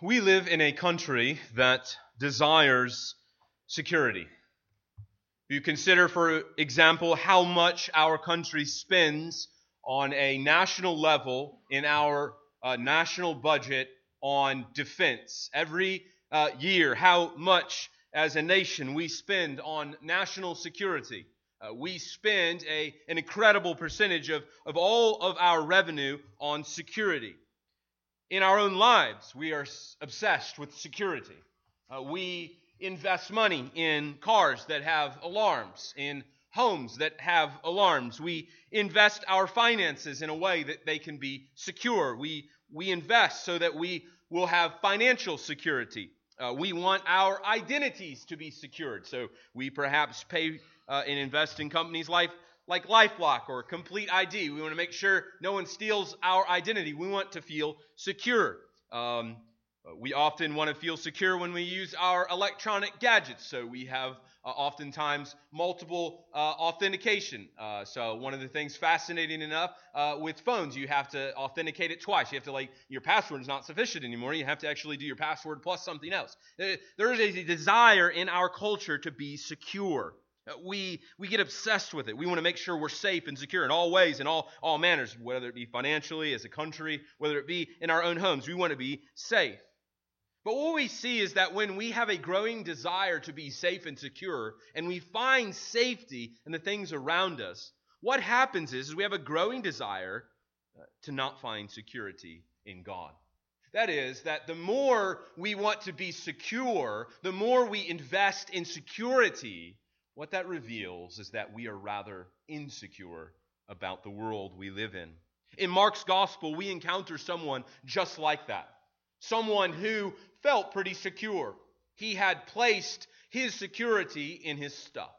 we live in a country that desires security. You consider, for example, how much our country spends on a national level in our uh, national budget on defense. Every uh, year, how much as a nation we spend on national security. Uh, we spend a, an incredible percentage of, of all of our revenue on security. In our own lives, we are obsessed with security. Uh, we invest money in cars that have alarms, in homes that have alarms. We invest our finances in a way that they can be secure. We, we invest so that we will have financial security. Uh, we want our identities to be secured. So we perhaps pay uh, and invest in companies like, like Lifelock or Complete ID. We want to make sure no one steals our identity. We want to feel secure. Um, we often want to feel secure when we use our electronic gadgets. So we have uh, oftentimes multiple uh, authentication. Uh, so one of the things fascinating enough uh, with phones, you have to authenticate it twice. You have to like your password is not sufficient anymore. You have to actually do your password plus something else. Uh, there is a desire in our culture to be secure. Uh, we, we get obsessed with it. We want to make sure we're safe and secure in all ways, in all, all manners, whether it be financially, as a country, whether it be in our own homes. We want to be safe. But what we see is that when we have a growing desire to be safe and secure, and we find safety in the things around us, what happens is, is we have a growing desire uh, to not find security in God. That is, that the more we want to be secure, the more we invest in security, what that reveals is that we are rather insecure about the world we live in. In Mark's gospel, we encounter someone just like that. Someone who felt pretty secure. He had placed his security in his stuff.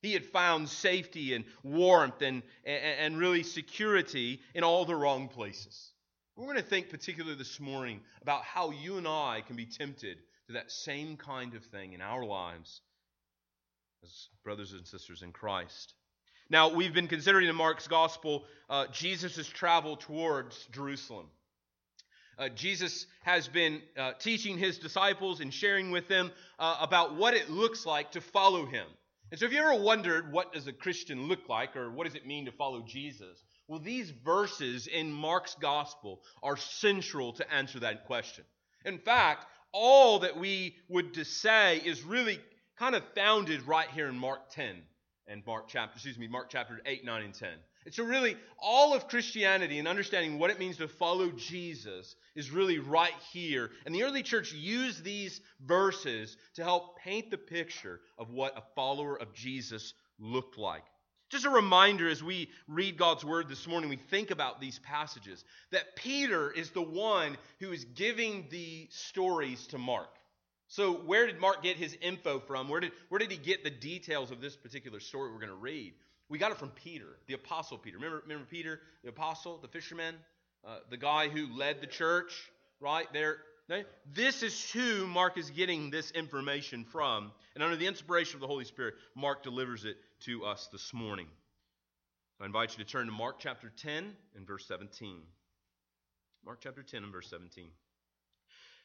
He had found safety and warmth and, and, really security in all the wrong places. We're going to think particularly this morning about how you and I can be tempted to that same kind of thing in our lives as brothers and sisters in Christ. Now, we've been considering in Mark's gospel uh, Jesus' travel towards Jerusalem. Uh, Jesus has been uh, teaching his disciples and sharing with them uh, about what it looks like to follow him. And so, if you ever wondered what does a Christian look like or what does it mean to follow Jesus, well, these verses in Mark's gospel are central to answer that question. In fact, all that we would say is really kind of founded right here in Mark 10 and Mark chapter, excuse me, Mark chapter 8, 9, and 10. And so, really, all of Christianity and understanding what it means to follow Jesus is really right here. And the early church used these verses to help paint the picture of what a follower of Jesus looked like. Just a reminder as we read God's word this morning, we think about these passages, that Peter is the one who is giving the stories to Mark. So, where did Mark get his info from? Where did, where did he get the details of this particular story we're going to read? We got it from Peter, the Apostle Peter. Remember, remember Peter, the Apostle, the fisherman, uh, the guy who led the church, right? There. This is who Mark is getting this information from. And under the inspiration of the Holy Spirit, Mark delivers it to us this morning. I invite you to turn to Mark chapter 10 and verse 17. Mark chapter 10 and verse 17.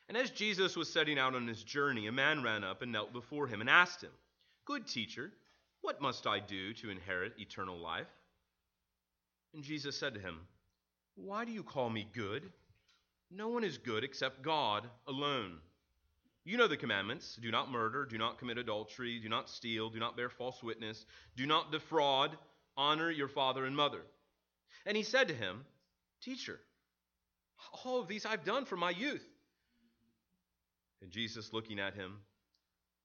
And as Jesus was setting out on his journey, a man ran up and knelt before him and asked him, Good teacher, what must I do to inherit eternal life? And Jesus said to him, Why do you call me good? No one is good except God alone. You know the commandments do not murder, do not commit adultery, do not steal, do not bear false witness, do not defraud, honor your father and mother. And he said to him, Teacher, all of these I've done from my youth. And Jesus, looking at him,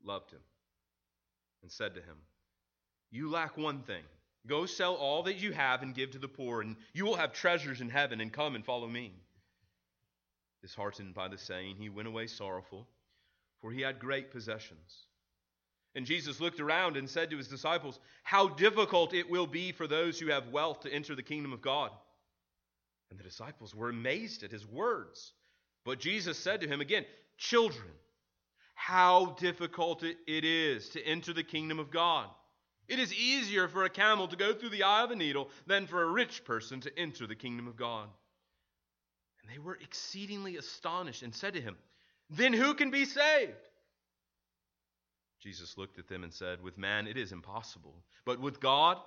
loved him and said to him, you lack one thing. Go sell all that you have and give to the poor, and you will have treasures in heaven, and come and follow me. Disheartened by the saying, he went away sorrowful, for he had great possessions. And Jesus looked around and said to his disciples, How difficult it will be for those who have wealth to enter the kingdom of God. And the disciples were amazed at his words. But Jesus said to him again, Children, how difficult it is to enter the kingdom of God. It is easier for a camel to go through the eye of a needle than for a rich person to enter the kingdom of God. And they were exceedingly astonished and said to him, then who can be saved? Jesus looked at them and said, With man it is impossible, but with God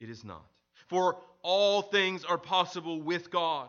it is not. For all things are possible with God.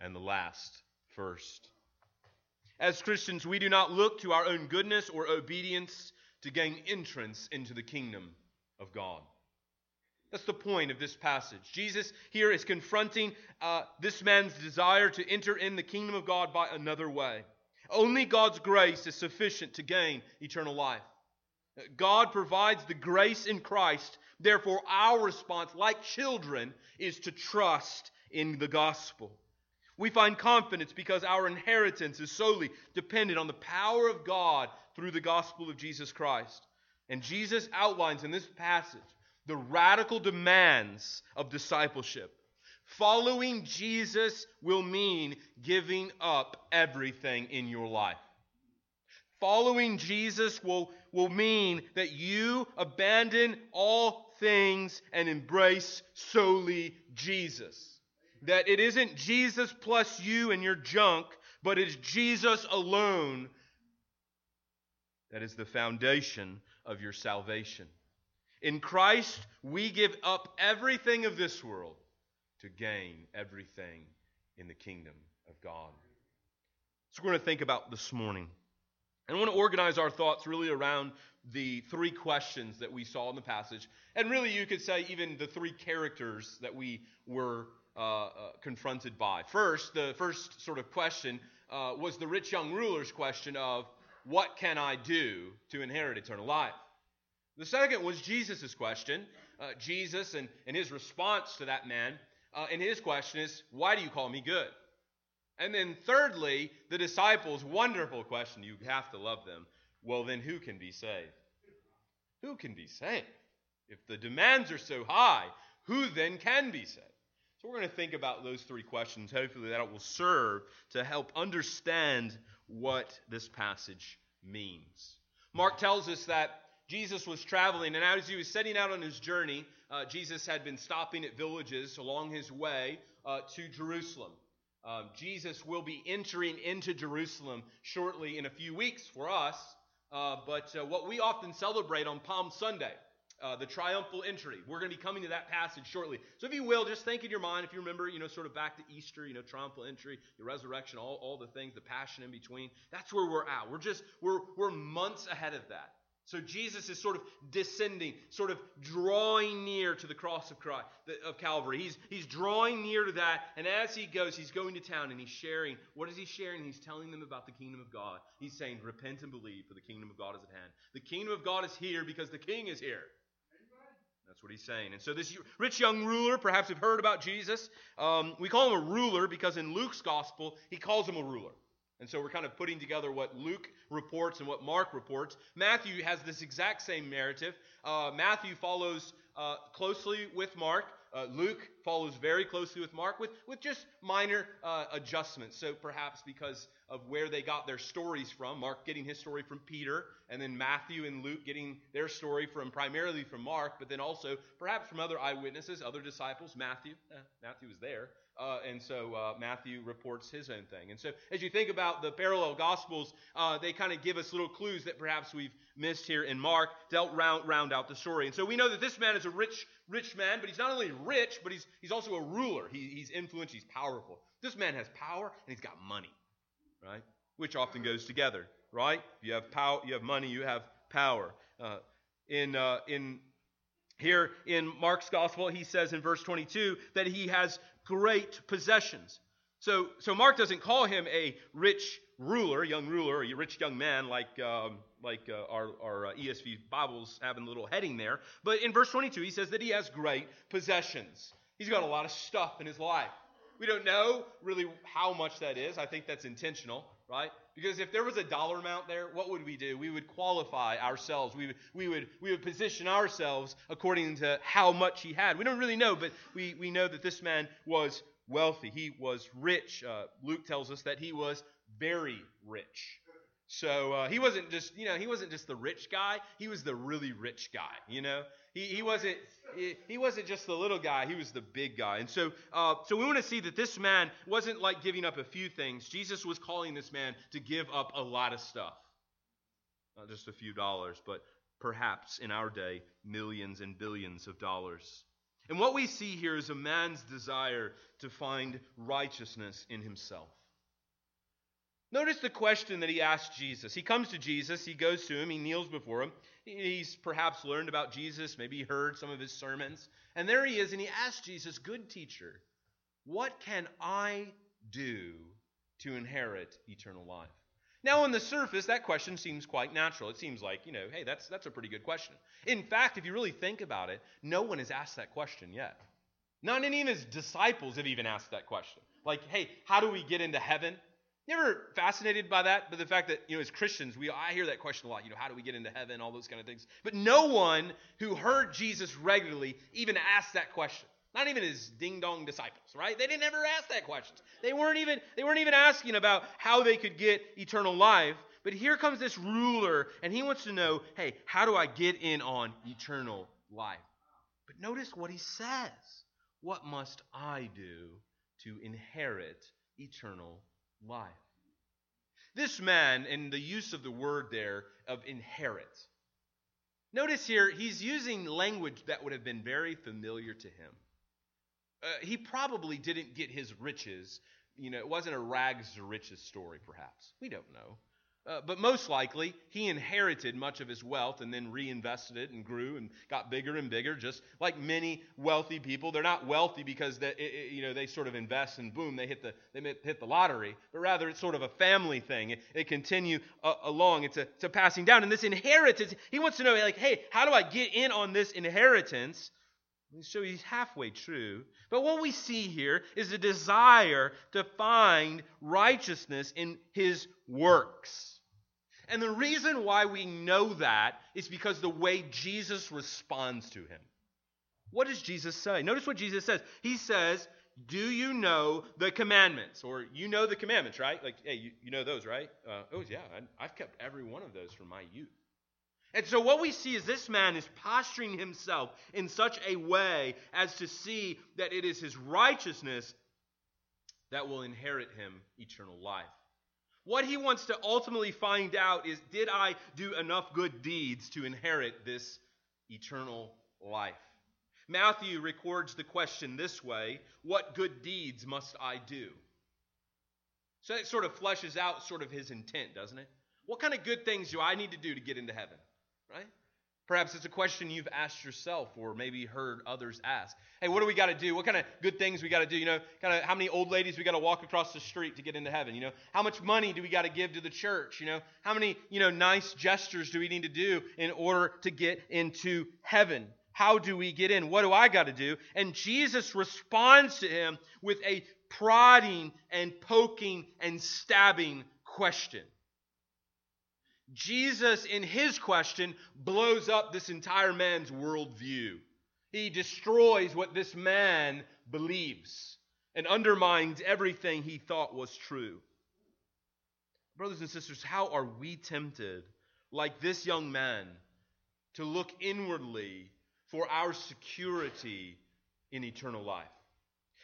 and the last first. As Christians, we do not look to our own goodness or obedience to gain entrance into the kingdom of God. That's the point of this passage. Jesus here is confronting uh, this man's desire to enter in the kingdom of God by another way. Only God's grace is sufficient to gain eternal life. God provides the grace in Christ. Therefore, our response, like children, is to trust in the gospel. We find confidence because our inheritance is solely dependent on the power of God through the gospel of Jesus Christ. And Jesus outlines in this passage the radical demands of discipleship. Following Jesus will mean giving up everything in your life. Following Jesus will, will mean that you abandon all things and embrace solely Jesus. That it isn't Jesus plus you and your junk, but it's Jesus alone that is the foundation of your salvation. In Christ, we give up everything of this world to gain everything in the kingdom of God. So we're going to think about this morning. And I want to organize our thoughts really around the three questions that we saw in the passage. And really, you could say even the three characters that we were uh, uh, confronted by. First, the first sort of question uh, was the rich young ruler's question of, What can I do to inherit eternal life? The second was Jesus' question. Uh, Jesus and, and his response to that man. And his question is, Why do you call me good? And then thirdly, the disciples' wonderful question. You have to love them. Well, then who can be saved? Who can be saved? If the demands are so high, who then can be saved? So we're going to think about those three questions. Hopefully, that will serve to help understand what this passage means. Mark tells us that Jesus was traveling, and as he was setting out on his journey, uh, Jesus had been stopping at villages along his way uh, to Jerusalem. Um, Jesus will be entering into Jerusalem shortly in a few weeks for us, uh, but uh, what we often celebrate on Palm Sunday, uh, the triumphal entry. We're going to be coming to that passage shortly. So if you will, just think in your mind, if you remember, you know, sort of back to Easter, you know, triumphal entry, the resurrection, all, all the things, the passion in between. That's where we're at. We're just, we're, we're months ahead of that. So Jesus is sort of descending, sort of drawing near to the cross of Christ, of Calvary. He's, he's drawing near to that, and as he goes, he's going to town and he's sharing. What is he sharing? He's telling them about the kingdom of God. He's saying, Repent and believe, for the kingdom of God is at hand. The kingdom of God is here because the king is here. That's what he's saying. And so, this rich young ruler, perhaps you've heard about Jesus. Um, we call him a ruler because in Luke's gospel, he calls him a ruler. And so we're kind of putting together what Luke reports and what Mark reports. Matthew has this exact same narrative. Uh, Matthew follows uh, closely with Mark. Uh, Luke follows very closely with Mark with, with just minor uh, adjustments. So perhaps because of where they got their stories from, Mark getting his story from Peter, and then Matthew and Luke getting their story from primarily from Mark, but then also perhaps from other eyewitnesses, other disciples. Matthew, eh, Matthew was there. Uh, and so uh, Matthew reports his own thing. And so as you think about the parallel gospels, uh, they kind of give us little clues that perhaps we've missed here in Mark help round, round out the story. And so we know that this man is a rich, rich man, but he's not only rich, but he's, he's also a ruler. He, he's influential, he's powerful. This man has power and he's got money, right? Which often goes together, right? You have power, you have money, you have power. Uh, in, uh, in here in Mark's gospel, he says in verse 22 that he has great possessions. So, so Mark doesn't call him a rich ruler, young ruler, a rich young man like, um, like uh, our, our uh, ESV Bibles having a little heading there. But in verse 22, he says that he has great possessions. He's got a lot of stuff in his life. We don't know really how much that is. I think that's intentional, right? Because if there was a dollar amount there, what would we do? We would qualify ourselves. We would, we would, we would position ourselves according to how much he had. We don't really know, but we, we know that this man was wealthy. He was rich. Uh, Luke tells us that he was very rich. So uh, he wasn't just, you know, he wasn't just the rich guy. He was the really rich guy. You know, he, he wasn't he, wasn't just the little guy. He was the big guy. And so, uh, so we want to see that this man wasn't like giving up a few things. Jesus was calling this man to give up a lot of stuff, not just a few dollars, but perhaps in our day millions and billions of dollars. And what we see here is a man's desire to find righteousness in himself. Notice the question that he asked Jesus. He comes to Jesus, he goes to him, he kneels before him. He's perhaps learned about Jesus, maybe he heard some of his sermons. And there he is, and he asks Jesus, Good teacher, what can I do to inherit eternal life? Now, on the surface, that question seems quite natural. It seems like, you know, hey, that's, that's a pretty good question. In fact, if you really think about it, no one has asked that question yet. Not any of his disciples have even asked that question. Like, hey, how do we get into heaven? You ever fascinated by that? By the fact that, you know, as Christians, we I hear that question a lot. You know, how do we get into heaven? All those kind of things. But no one who heard Jesus regularly even asked that question. Not even his ding dong disciples, right? They didn't ever ask that question. They weren't even they weren't even asking about how they could get eternal life. But here comes this ruler, and he wants to know, hey, how do I get in on eternal life? But notice what he says. What must I do to inherit eternal life. This man, in the use of the word there of inherit, notice here he's using language that would have been very familiar to him. Uh, he probably didn't get his riches, you know, it wasn't a rags to riches story, perhaps. We don't know. Uh, but most likely, he inherited much of his wealth and then reinvested it and grew and got bigger and bigger, just like many wealthy people. They're not wealthy because they, you know, they sort of invest and boom, they hit the, they hit the lottery, but rather it's sort of a family thing. It, it continue uh, along. It's a, it's a passing down. And this inheritance, he wants to know, like, hey, how do I get in on this inheritance? So he's halfway true. But what we see here is a desire to find righteousness in his works. And the reason why we know that is because the way Jesus responds to him. What does Jesus say? Notice what Jesus says. He says, Do you know the commandments? Or you know the commandments, right? Like, hey, you, you know those, right? Uh, oh, yeah, I, I've kept every one of those from my youth. And so, what we see is this man is posturing himself in such a way as to see that it is his righteousness that will inherit him eternal life. What he wants to ultimately find out is did I do enough good deeds to inherit this eternal life? Matthew records the question this way What good deeds must I do? So it sort of fleshes out sort of his intent, doesn't it? What kind of good things do I need to do to get into heaven? Right? Perhaps it's a question you've asked yourself or maybe heard others ask. Hey, what do we got to do? What kind of good things we got to do? You know, kind of how many old ladies we got to walk across the street to get into heaven? You know, how much money do we got to give to the church? You know, how many, you know, nice gestures do we need to do in order to get into heaven? How do we get in? What do I got to do? And Jesus responds to him with a prodding and poking and stabbing question. Jesus, in his question, blows up this entire man's worldview. He destroys what this man believes and undermines everything he thought was true. Brothers and sisters, how are we tempted, like this young man, to look inwardly for our security in eternal life?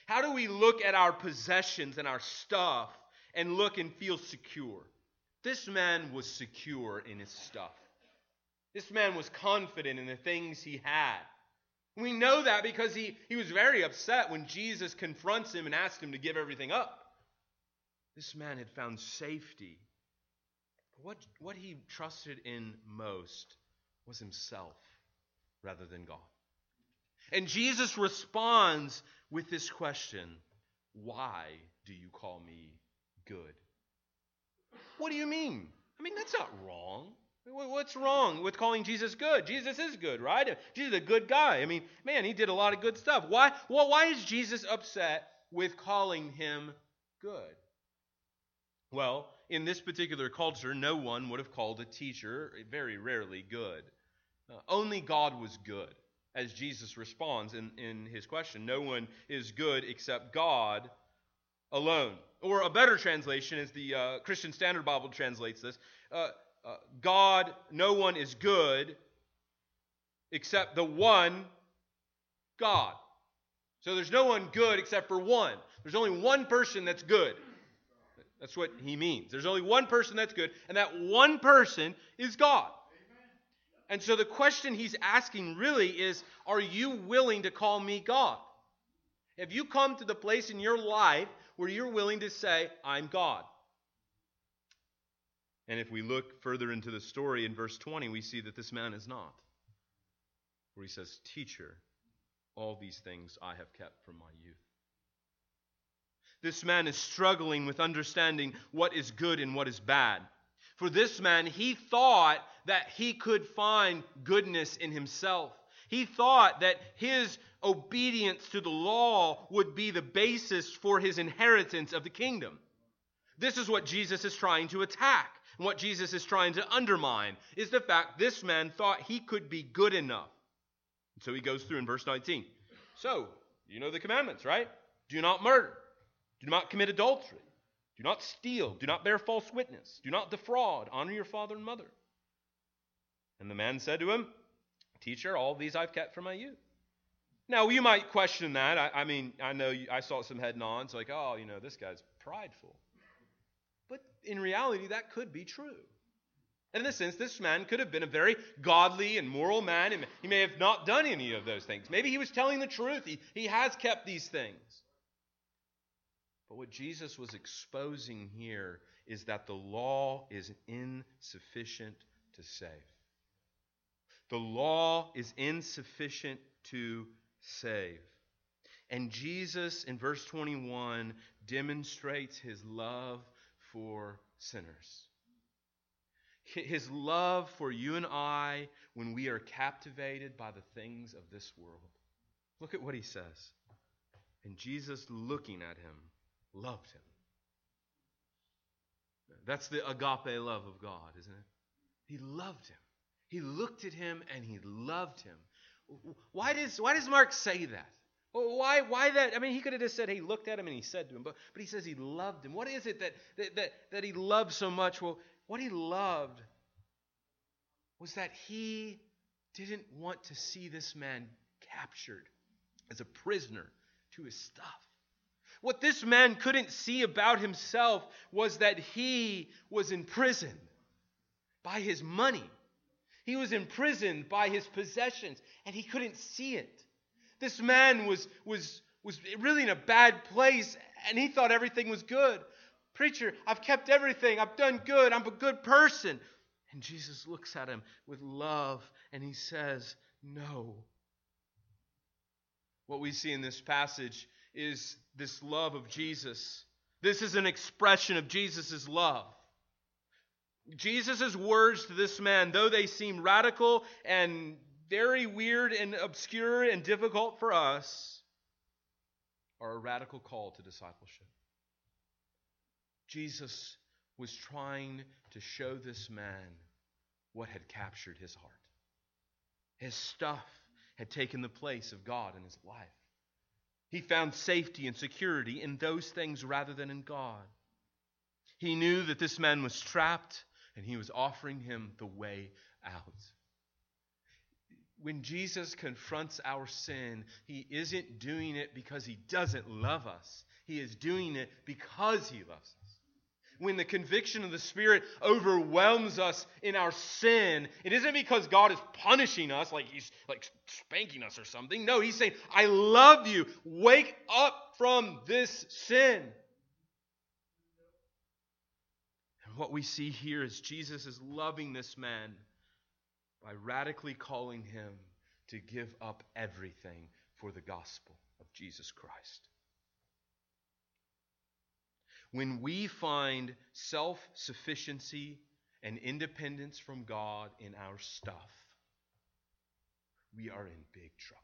How do we look at our possessions and our stuff and look and feel secure? This man was secure in his stuff. This man was confident in the things he had. We know that because he, he was very upset when Jesus confronts him and asks him to give everything up. This man had found safety. What, what he trusted in most was himself rather than God. And Jesus responds with this question Why do you call me good? What do you mean? I mean, that's not wrong. What's wrong with calling Jesus good? Jesus is good, right? Jesus is a good guy. I mean, man, he did a lot of good stuff. Why, well, why is Jesus upset with calling him good? Well, in this particular culture, no one would have called a teacher, very rarely, good. Uh, only God was good, as Jesus responds in, in his question. No one is good except God alone. Or a better translation, as the uh, Christian Standard Bible translates this uh, uh, God, no one is good except the one God. So there's no one good except for one. There's only one person that's good. That's what he means. There's only one person that's good, and that one person is God. And so the question he's asking really is Are you willing to call me God? Have you come to the place in your life where you're willing to say, I'm God? And if we look further into the story in verse 20, we see that this man is not. Where he says, Teacher, all these things I have kept from my youth. This man is struggling with understanding what is good and what is bad. For this man, he thought that he could find goodness in himself. He thought that his obedience to the law would be the basis for his inheritance of the kingdom. This is what Jesus is trying to attack. And what Jesus is trying to undermine is the fact this man thought he could be good enough. So he goes through in verse 19. So, you know the commandments, right? Do not murder. Do not commit adultery. Do not steal. Do not bear false witness. Do not defraud. Honor your father and mother. And the man said to him, Teacher, all these I've kept from my youth. Now, you might question that. I, I mean, I know you, I saw some head nods like, oh, you know, this guy's prideful. But in reality, that could be true. And in a sense, this man could have been a very godly and moral man. And he may have not done any of those things. Maybe he was telling the truth. He, he has kept these things. But what Jesus was exposing here is that the law is insufficient to save. The law is insufficient to save. And Jesus, in verse 21, demonstrates his love for sinners. His love for you and I when we are captivated by the things of this world. Look at what he says. And Jesus, looking at him, loved him. That's the agape love of God, isn't it? He loved him. He looked at him and he loved him. Why does, why does Mark say that? Why, why that? I mean, he could have just said he looked at him and he said to him, but, but he says he loved him. What is it that, that, that, that he loved so much? Well, what he loved was that he didn't want to see this man captured as a prisoner to his stuff. What this man couldn't see about himself was that he was imprisoned by his money. He was imprisoned by his possessions, and he couldn't see it. This man was, was, was really in a bad place, and he thought everything was good. Preacher, I've kept everything. I've done good. I'm a good person. And Jesus looks at him with love, and he says, No. What we see in this passage is this love of Jesus. This is an expression of Jesus' love. Jesus' words to this man, though they seem radical and very weird and obscure and difficult for us, are a radical call to discipleship. Jesus was trying to show this man what had captured his heart. His stuff had taken the place of God in his life. He found safety and security in those things rather than in God. He knew that this man was trapped and he was offering him the way out. When Jesus confronts our sin, he isn't doing it because he doesn't love us. He is doing it because he loves us when the conviction of the Spirit overwhelms us in our sin, it isn't because God is punishing us, like He's like spanking us or something. No, He's saying, I love you. Wake up from this sin. What we see here is Jesus is loving this man by radically calling him to give up everything for the gospel of Jesus Christ. When we find self sufficiency and independence from God in our stuff, we are in big trouble.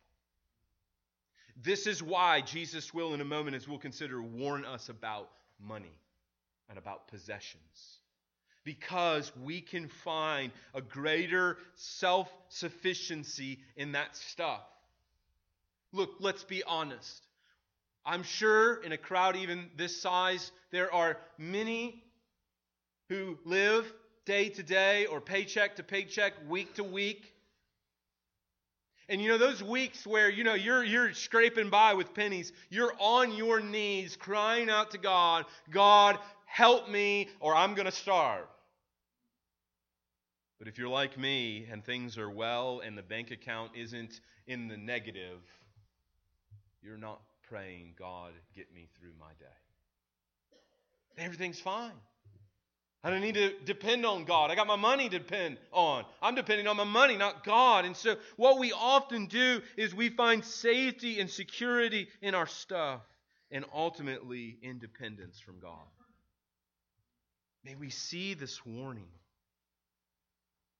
This is why Jesus will, in a moment, as we'll consider, warn us about money and about possessions. Because we can find a greater self sufficiency in that stuff. Look, let's be honest. I'm sure in a crowd even this size, there are many who live day to day or paycheck to paycheck, week to week. And you know those weeks where you know you're you're scraping by with pennies, you're on your knees crying out to God, God, help me or I'm going to starve. But if you're like me and things are well and the bank account isn't in the negative, you're not praying, God, get me through my day. Everything's fine. I don't need to depend on God. I got my money to depend on. I'm depending on my money, not God. And so, what we often do is we find safety and security in our stuff and ultimately independence from God. May we see this warning.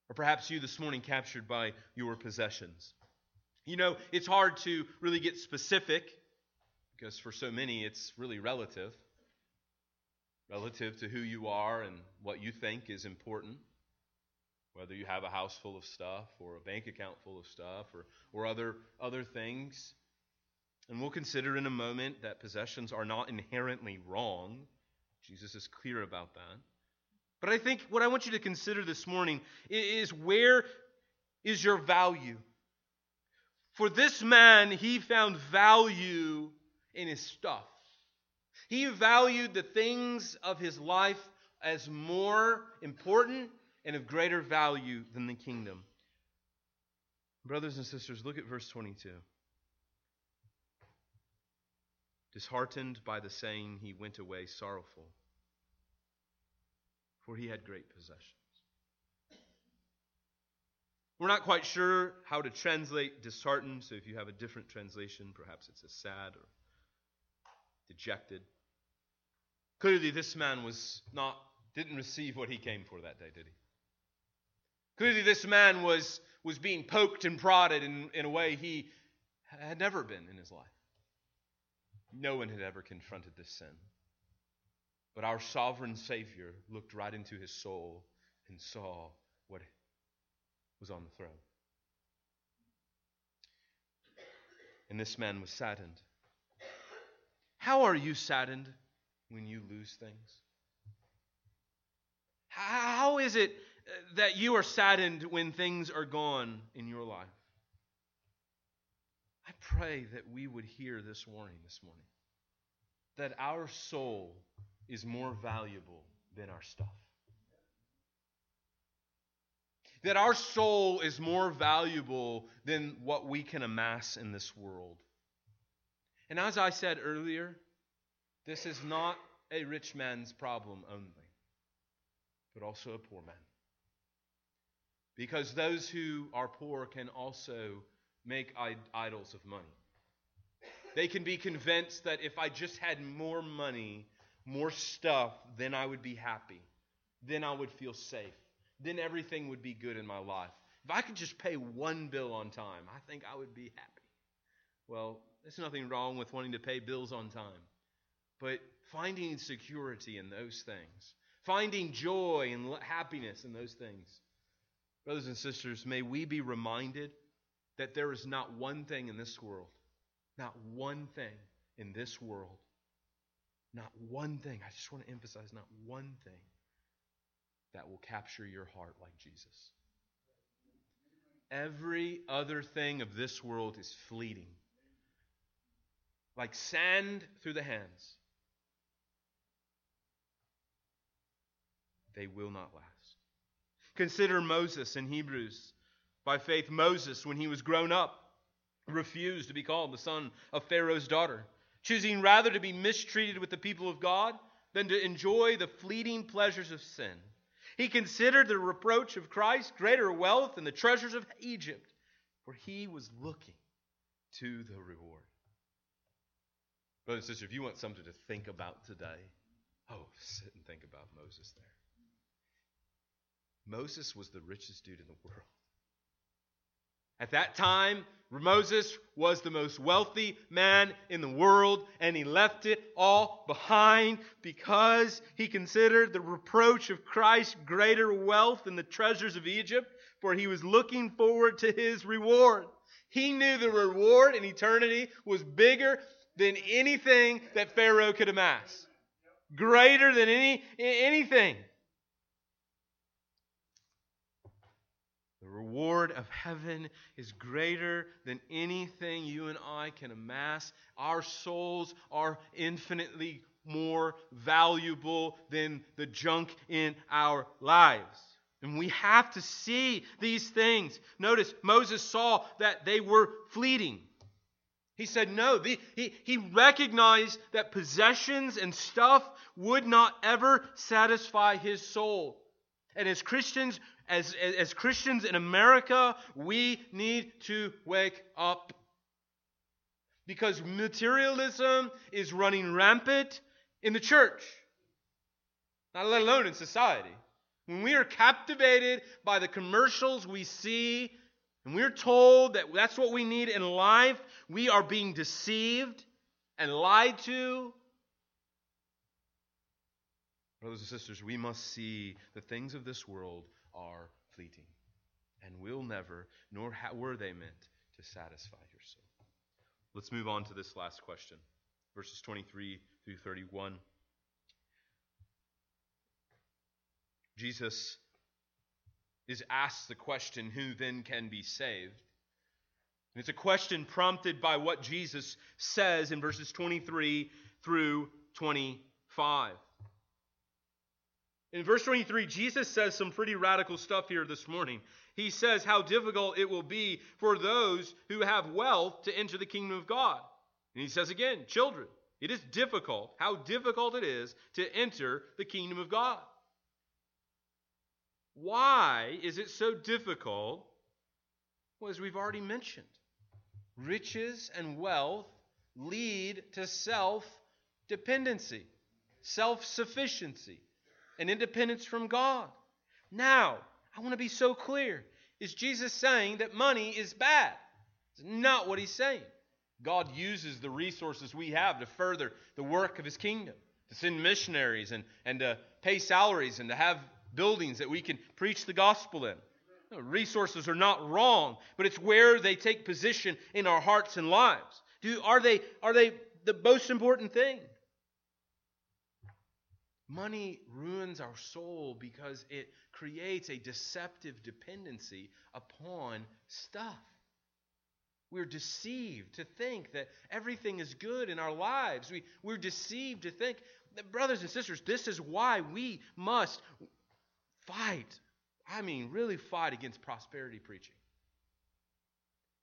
Or perhaps you this morning captured by your possessions. You know, it's hard to really get specific because for so many it's really relative relative to who you are and what you think is important. Whether you have a house full of stuff or a bank account full of stuff or, or other, other things. And we'll consider in a moment that possessions are not inherently wrong. Jesus is clear about that. But I think what I want you to consider this morning is where is your value? For this man, he found value in his stuff. He valued the things of his life as more important and of greater value than the kingdom. Brothers and sisters, look at verse 22. Disheartened by the saying, he went away sorrowful, for he had great possessions. We're not quite sure how to translate disheartened, so if you have a different translation, perhaps it's a sad or dejected. Clearly, this man was not, didn't receive what he came for that day, did he? Clearly, this man was, was being poked and prodded in, in a way he had never been in his life. No one had ever confronted this sin. But our sovereign Savior looked right into his soul and saw what was on the throne. And this man was saddened. How are you saddened when you lose things? How is it that you are saddened when things are gone in your life? I pray that we would hear this warning this morning that our soul is more valuable than our stuff. That our soul is more valuable than what we can amass in this world. And as I said earlier, this is not a rich man's problem only, but also a poor man. Because those who are poor can also make idols of money. They can be convinced that if I just had more money, more stuff, then I would be happy. Then I would feel safe. Then everything would be good in my life. If I could just pay one bill on time, I think I would be happy. Well, there's nothing wrong with wanting to pay bills on time. But finding security in those things, finding joy and happiness in those things. Brothers and sisters, may we be reminded that there is not one thing in this world, not one thing in this world, not one thing, I just want to emphasize, not one thing that will capture your heart like Jesus. Every other thing of this world is fleeting. Like sand through the hands. they will not last. Consider Moses in Hebrews. By faith, Moses, when he was grown up, refused to be called the son of Pharaoh's daughter, choosing rather to be mistreated with the people of God than to enjoy the fleeting pleasures of sin. He considered the reproach of Christ greater wealth than the treasures of Egypt, for he was looking to the reward. Brothers and sisters, if you want something to think about today, oh, sit and think about Moses there. Moses was the richest dude in the world. At that time, Moses was the most wealthy man in the world, and he left it all behind because he considered the reproach of Christ greater wealth than the treasures of Egypt, for he was looking forward to his reward. He knew the reward in eternity was bigger than anything that Pharaoh could amass, greater than any, anything. Reward of heaven is greater than anything you and I can amass. Our souls are infinitely more valuable than the junk in our lives. And we have to see these things. Notice Moses saw that they were fleeting. He said no. The, he, he recognized that possessions and stuff would not ever satisfy his soul. And as Christians, as, as, Christians in America, we need to wake up. Because materialism is running rampant in the church, not let alone in society. When we are captivated by the commercials we see, and we're told that that's what we need in life, we are being deceived and lied to Brothers and sisters, we must see the things of this world are fleeting and will never, nor were they meant to satisfy your soul. Let's move on to this last question, verses 23 through 31. Jesus is asked the question, Who then can be saved? And it's a question prompted by what Jesus says in verses 23 through 25. In verse 23, Jesus says some pretty radical stuff here this morning. He says how difficult it will be for those who have wealth to enter the kingdom of God. And he says again, children, it is difficult, how difficult it is to enter the kingdom of God. Why is it so difficult? Well, as we've already mentioned, riches and wealth lead to self dependency, self sufficiency and independence from God. Now, I want to be so clear. Is Jesus saying that money is bad? It's not what he's saying. God uses the resources we have to further the work of his kingdom, to send missionaries and, and to pay salaries and to have buildings that we can preach the gospel in. No, resources are not wrong, but it's where they take position in our hearts and lives. Do, are, they, are they the most important thing? Money ruins our soul because it creates a deceptive dependency upon stuff. We're deceived to think that everything is good in our lives. We, we're deceived to think that, brothers and sisters, this is why we must fight. I mean, really fight against prosperity preaching.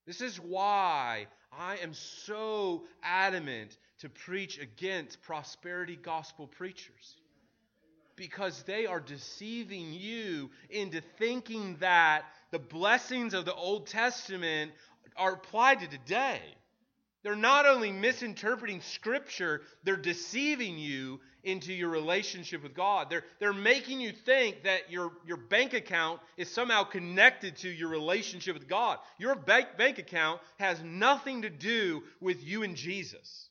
This is why I am so adamant to preach against prosperity gospel preachers because they are deceiving you into thinking that the blessings of the Old Testament are applied to today. They're not only misinterpreting Scripture, they're deceiving you into your relationship with God. They're, they're making you think that your, your bank account is somehow connected to your relationship with God. Your bank, bank account has nothing to do with you and Jesus.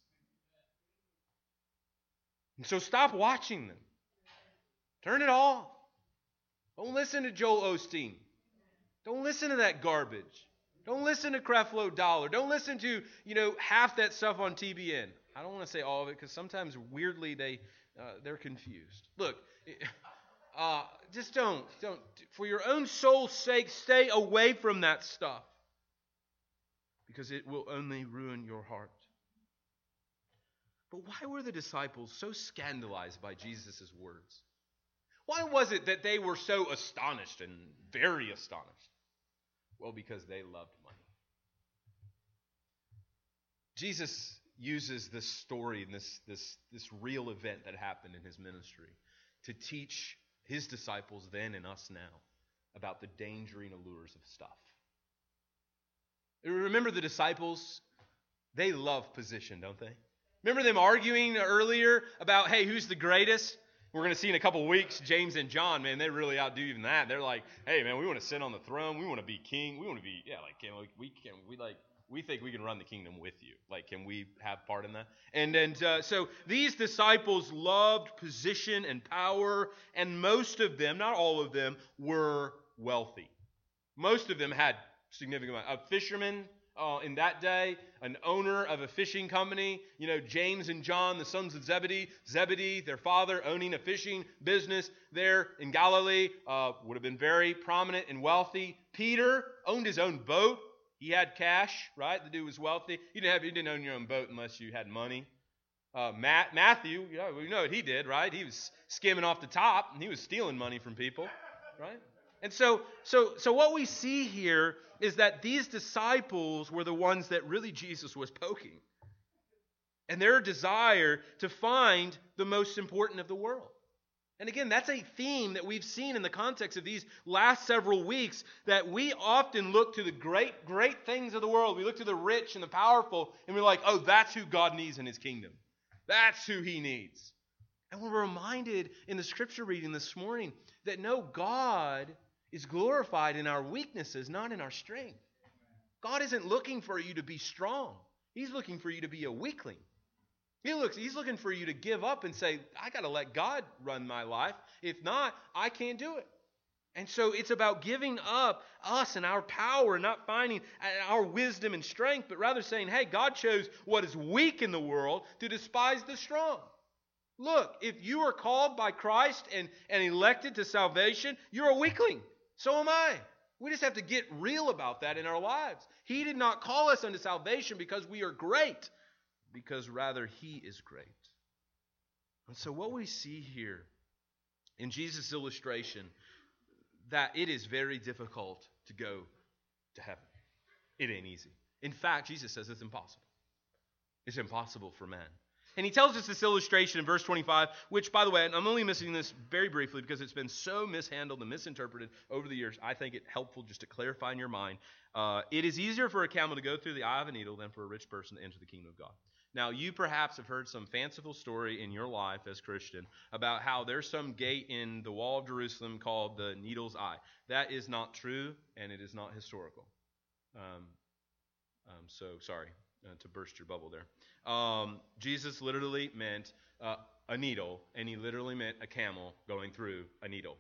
And so stop watching them. Turn it off. Don't listen to Joel Osteen. Don't listen to that garbage. Don't listen to Creflo Dollar. Don't listen to, you know, half that stuff on TBN. I don't want to say all of it because sometimes weirdly they uh, they're confused. Look, uh, just don't don't for your own soul's sake stay away from that stuff because it will only ruin your heart. But why were the disciples so scandalized by Jesus' words? Why was it that they were so astonished and very astonished? Well, because they loved money. Jesus uses this story and this, this, this real event that happened in his ministry to teach his disciples then and us now about the danger and allures of stuff. Remember the disciples? They love position, don't they? Remember them arguing earlier about, hey, who's the greatest? We're going to see in a couple weeks, James and John, man, they really outdo even that. They're like, hey, man, we want to sit on the throne. We want to be king. We want to be, yeah, like, can we, we can, we like, we think we can run the kingdom with you. Like, can we have part in that? And and uh, so these disciples loved position and power, and most of them, not all of them, were wealthy. Most of them had significant amount. A fisherman uh, in that day, an owner of a fishing company. You know, James and John, the sons of Zebedee, Zebedee, their father, owning a fishing business there in Galilee, uh, would have been very prominent and wealthy. Peter owned his own boat. He had cash, right? The dude was wealthy. You didn't have, you didn't own your own boat unless you had money. Uh, Matt, Matthew, you know, we know what he did, right? He was skimming off the top, and he was stealing money from people, right? And so, so, so what we see here is that these disciples were the ones that really Jesus was poking. And their desire to find the most important of the world. And again, that's a theme that we've seen in the context of these last several weeks that we often look to the great, great things of the world. We look to the rich and the powerful, and we're like, oh, that's who God needs in his kingdom. That's who he needs. And we're reminded in the scripture reading this morning that no, God is glorified in our weaknesses, not in our strength. God isn't looking for you to be strong, He's looking for you to be a weakling. He looks, he's looking for you to give up and say, I got to let God run my life. If not, I can't do it. And so it's about giving up us and our power, and not finding uh, our wisdom and strength, but rather saying, hey, God chose what is weak in the world to despise the strong. Look, if you are called by Christ and, and elected to salvation, you're a weakling. So am I. We just have to get real about that in our lives. He did not call us unto salvation because we are great, because rather He is great. And so, what we see here in Jesus' illustration, that it is very difficult to go to heaven. It ain't easy. In fact, Jesus says it's impossible. It's impossible for man. And he tells us this illustration in verse 25, which, by the way, I'm only missing this very briefly because it's been so mishandled and misinterpreted over the years. I think it helpful just to clarify in your mind. Uh, it is easier for a camel to go through the eye of a needle than for a rich person to enter the kingdom of God. Now, you perhaps have heard some fanciful story in your life as Christian about how there's some gate in the wall of Jerusalem called the Needle's Eye. That is not true, and it is not historical. Um, um, so, sorry uh, to burst your bubble there. Um, Jesus literally meant uh, a needle, and he literally meant a camel going through a needle.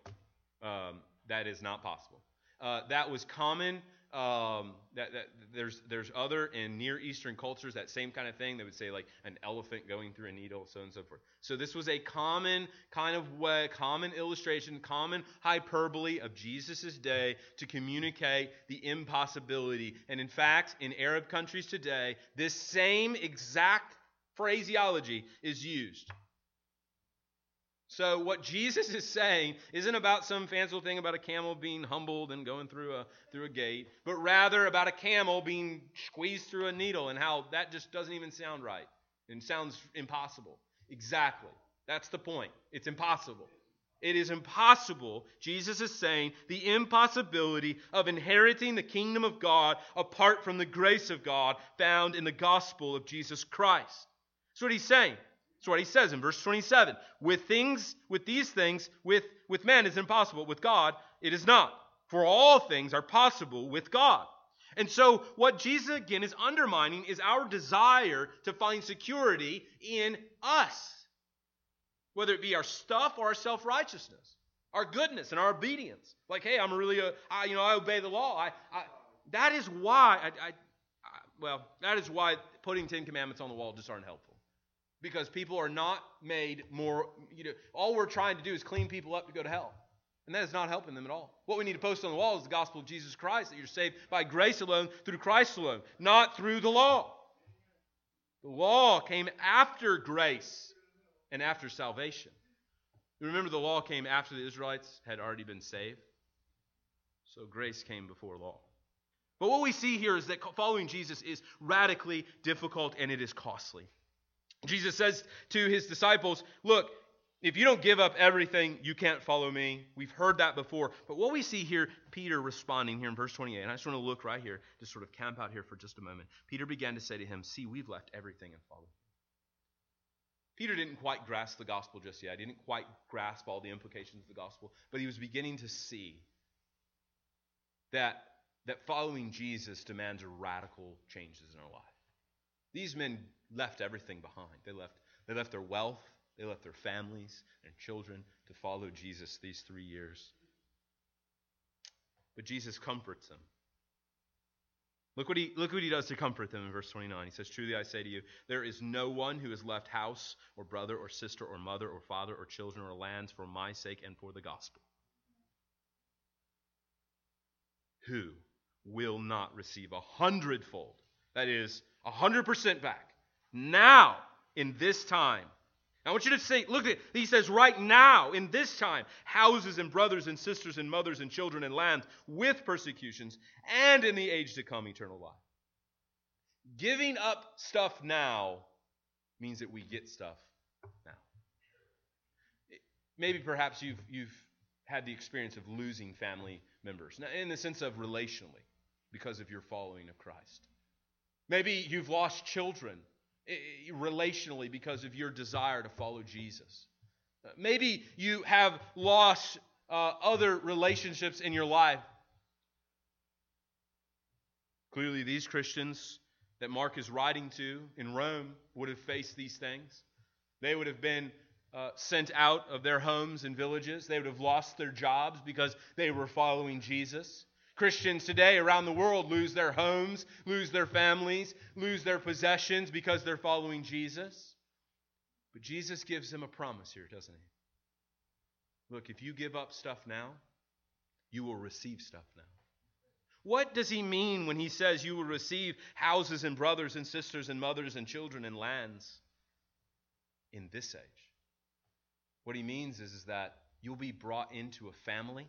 Um, that is not possible. Uh, that was common um, that, that there's there's other in Near Eastern cultures that same kind of thing. They would say like an elephant going through a needle, so on and so forth. So this was a common kind of way, common illustration, common hyperbole of Jesus' day to communicate the impossibility. And in fact, in Arab countries today, this same exact phraseology is used so what Jesus is saying isn't about some fanciful thing about a camel being humbled and going through a through a gate, but rather about a camel being squeezed through a needle and how that just doesn't even sound right and sounds impossible. Exactly. That's the point. It's impossible. It is impossible, Jesus is saying, the impossibility of inheriting the kingdom of God apart from the grace of God found in the gospel of Jesus Christ. That's what he's saying. That's what he says in verse 27. With things, with these things, with, with man is impossible. With God, it is not. For all things are possible with God. And so, what Jesus again is undermining is our desire to find security in us, whether it be our stuff or our self righteousness, our goodness and our obedience. Like, hey, I'm really, a, I, you know, I obey the law. I, I that is why, I, I, well, that is why putting Ten Commandments on the wall just aren't helpful because people are not made more, you know, all we're trying to do is clean people up to go to hell. And that is not helping them at all. What we need to post on the wall is the gospel of Jesus Christ, that you're saved by grace alone, through Christ alone, not through the law. The law came after grace and after salvation. Remember, the law came after the Israelites had already been saved. So grace came before law. But what we see here is that following Jesus is radically difficult and it is costly. Jesus says to his disciples, Look, if you don't give up everything, you can't follow me. We've heard that before. But what we see here, Peter responding here in verse 28, and I just want to look right here, just sort of camp out here for just a moment. Peter began to say to him, See, we've left everything and followed. Peter didn't quite grasp the gospel just yet. He didn't quite grasp all the implications of the gospel, but he was beginning to see that, that following Jesus demands radical changes in our life. These men left everything behind. They left, they left their wealth, they left their families and children to follow Jesus these three years. But Jesus comforts them. Look what, he, look what he does to comfort them in verse 29. He says, Truly I say to you, there is no one who has left house or brother or sister or mother or father or children or lands for my sake and for the gospel who will not receive a hundredfold, that is, a hundred percent back, now in this time I want you to say, look at. He says, right now, in this time, houses and brothers and sisters and mothers and children and lands with persecutions, and in the age to come, eternal life. Giving up stuff now means that we get stuff now. Maybe perhaps you've, you've had the experience of losing family members, in the sense of relationally, because of your following of Christ. Maybe you've lost children relationally because of your desire to follow Jesus. Uh, maybe you have lost uh, other relationships in your life. Clearly, these Christians that Mark is writing to in Rome would have faced these things. They would have been uh, sent out of their homes and villages. They would have lost their jobs because they were following Jesus. Christians today around the world lose their homes, lose their families, lose their possessions because they're following Jesus. But Jesus gives them a promise here, doesn't he? Look, if you give up stuff now, you will receive stuff now. What does he mean when he says you will receive houses and brothers and sisters and mothers and children and lands in this age? What he means is, is that you'll be brought into a family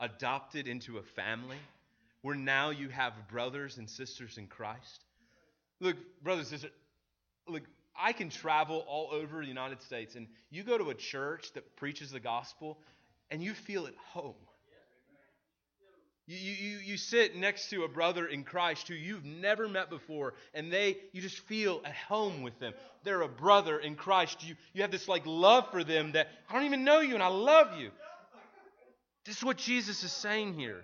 adopted into a family where now you have brothers and sisters in Christ. Look, brothers and sisters, look, I can travel all over the United States, and you go to a church that preaches the gospel, and you feel at home. You, you, you sit next to a brother in Christ who you've never met before, and they you just feel at home with them. They're a brother in Christ. You, you have this like love for them that I don't even know you and I love you. This is what Jesus is saying here.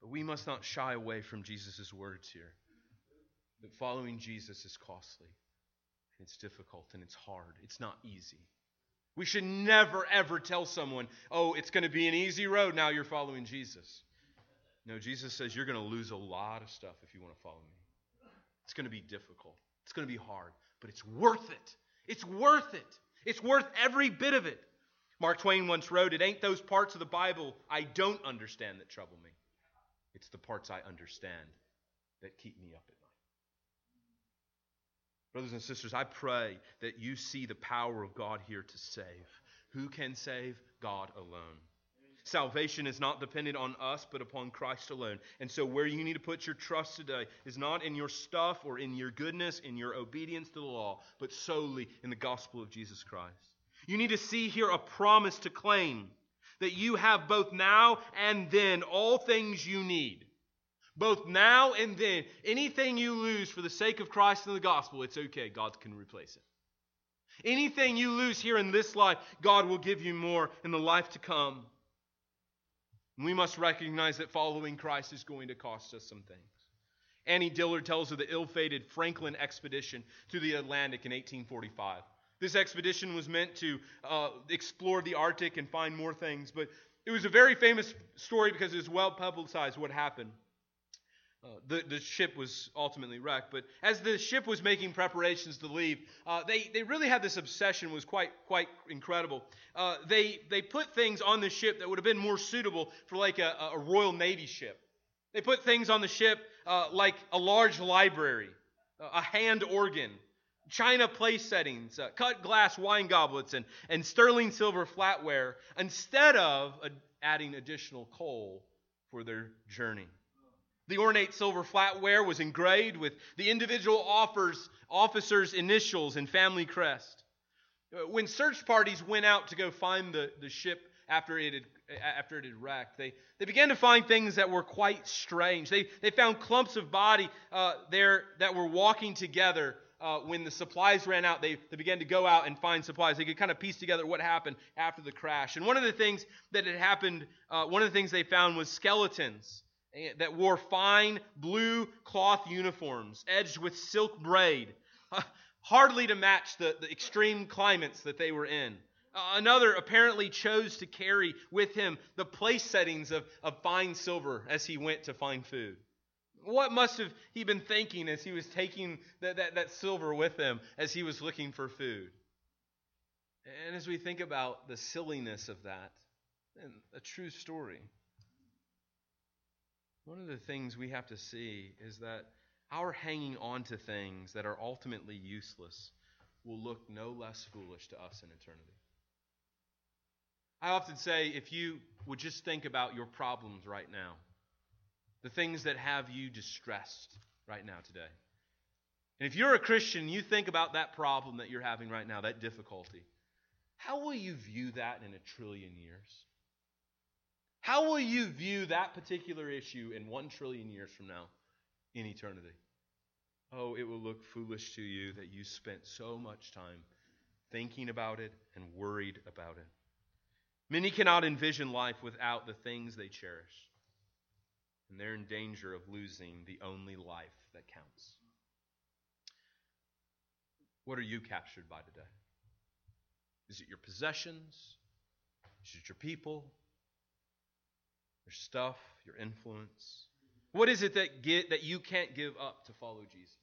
But we must not shy away from Jesus' words here. That following Jesus is costly, and it's difficult, and it's hard. It's not easy. We should never, ever tell someone, oh, it's going to be an easy road now you're following Jesus. No, Jesus says you're going to lose a lot of stuff if you want to follow me. It's going to be difficult, it's going to be hard, but it's worth it. It's worth it. It's worth every bit of it. Mark Twain once wrote, It ain't those parts of the Bible I don't understand that trouble me. It's the parts I understand that keep me up at night. Brothers and sisters, I pray that you see the power of God here to save. Who can save? God alone. Salvation is not dependent on us, but upon Christ alone. And so, where you need to put your trust today is not in your stuff or in your goodness, in your obedience to the law, but solely in the gospel of Jesus Christ. You need to see here a promise to claim that you have both now and then all things you need. Both now and then. Anything you lose for the sake of Christ and the gospel, it's okay. God can replace it. Anything you lose here in this life, God will give you more in the life to come. We must recognize that following Christ is going to cost us some things. Annie Dillard tells of the ill fated Franklin expedition to the Atlantic in 1845. This expedition was meant to uh, explore the Arctic and find more things, but it was a very famous story because it was well publicized what happened. Uh, the, the ship was ultimately wrecked, but as the ship was making preparations to leave, uh, they, they really had this obsession was quite quite incredible. Uh, they they put things on the ship that would have been more suitable for like a, a Royal Navy ship. They put things on the ship uh, like a large library, a hand organ, china place settings, uh, cut glass wine goblets, and, and sterling silver flatware instead of adding additional coal for their journey. The ornate silver flatware was engraved with the individual offers, officer's initials and family crest. When search parties went out to go find the, the ship after it had, after it had wrecked, they, they began to find things that were quite strange. They, they found clumps of body uh, there that were walking together. Uh, when the supplies ran out, they, they began to go out and find supplies. They could kind of piece together what happened after the crash. And one of the things that had happened, uh, one of the things they found was skeletons that wore fine blue cloth uniforms edged with silk braid hardly to match the, the extreme climates that they were in. Uh, another apparently chose to carry with him the place settings of, of fine silver as he went to find food. What must have he been thinking as he was taking that, that, that silver with him as he was looking for food? And as we think about the silliness of that, and a true story, one of the things we have to see is that our hanging on to things that are ultimately useless will look no less foolish to us in eternity. I often say if you would just think about your problems right now, the things that have you distressed right now today. And if you're a Christian, you think about that problem that you're having right now, that difficulty. How will you view that in a trillion years? How will you view that particular issue in one trillion years from now in eternity? Oh, it will look foolish to you that you spent so much time thinking about it and worried about it. Many cannot envision life without the things they cherish, and they're in danger of losing the only life that counts. What are you captured by today? Is it your possessions? Is it your people? Your stuff? Your influence? What is it that get, that you can't give up to follow Jesus?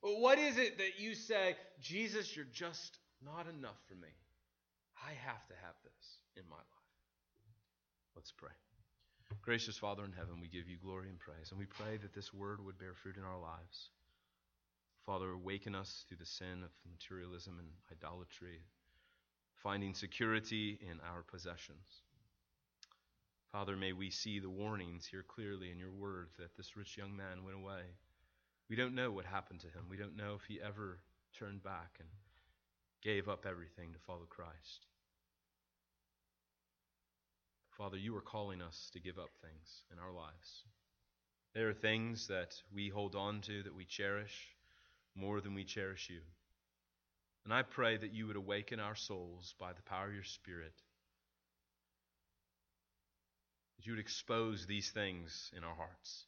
What is it that you say, Jesus, you're just not enough for me? I have to have this in my life. Let's pray. Gracious Father in heaven, we give you glory and praise, and we pray that this word would bear fruit in our lives. Father, awaken us through the sin of materialism and idolatry, finding security in our possessions. Father, may we see the warnings here clearly in your word that this rich young man went away we don't know what happened to him. We don't know if he ever turned back and gave up everything to follow Christ. Father, you are calling us to give up things in our lives. There are things that we hold on to, that we cherish more than we cherish you. And I pray that you would awaken our souls by the power of your Spirit, that you would expose these things in our hearts.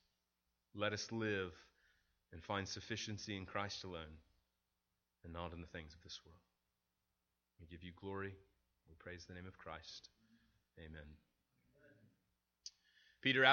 Let us live and find sufficiency in Christ alone and not in the things of this world. We give you glory. We praise the name of Christ. Amen. Peter